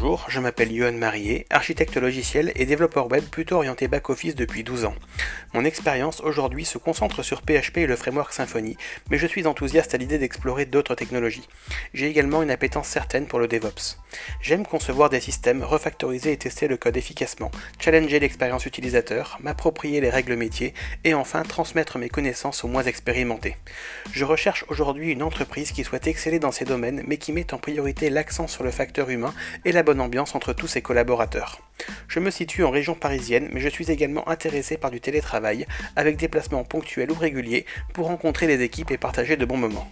Bonjour, je m'appelle Yohan Marié, architecte logiciel et développeur web plutôt orienté back-office depuis 12 ans. Mon expérience aujourd'hui se concentre sur PHP et le framework Symfony, mais je suis enthousiaste à l'idée d'explorer d'autres technologies. J'ai également une appétence certaine pour le DevOps. J'aime concevoir des systèmes, refactoriser et tester le code efficacement, challenger l'expérience utilisateur, m'approprier les règles métiers et enfin transmettre mes connaissances aux moins expérimentés. Je recherche aujourd'hui une entreprise qui souhaite exceller dans ces domaines mais qui met en priorité l'accent sur le facteur humain et la ambiance entre tous ses collaborateurs. Je me situe en région parisienne, mais je suis également intéressé par du télétravail, avec des placements ponctuels ou réguliers pour rencontrer les équipes et partager de bons moments.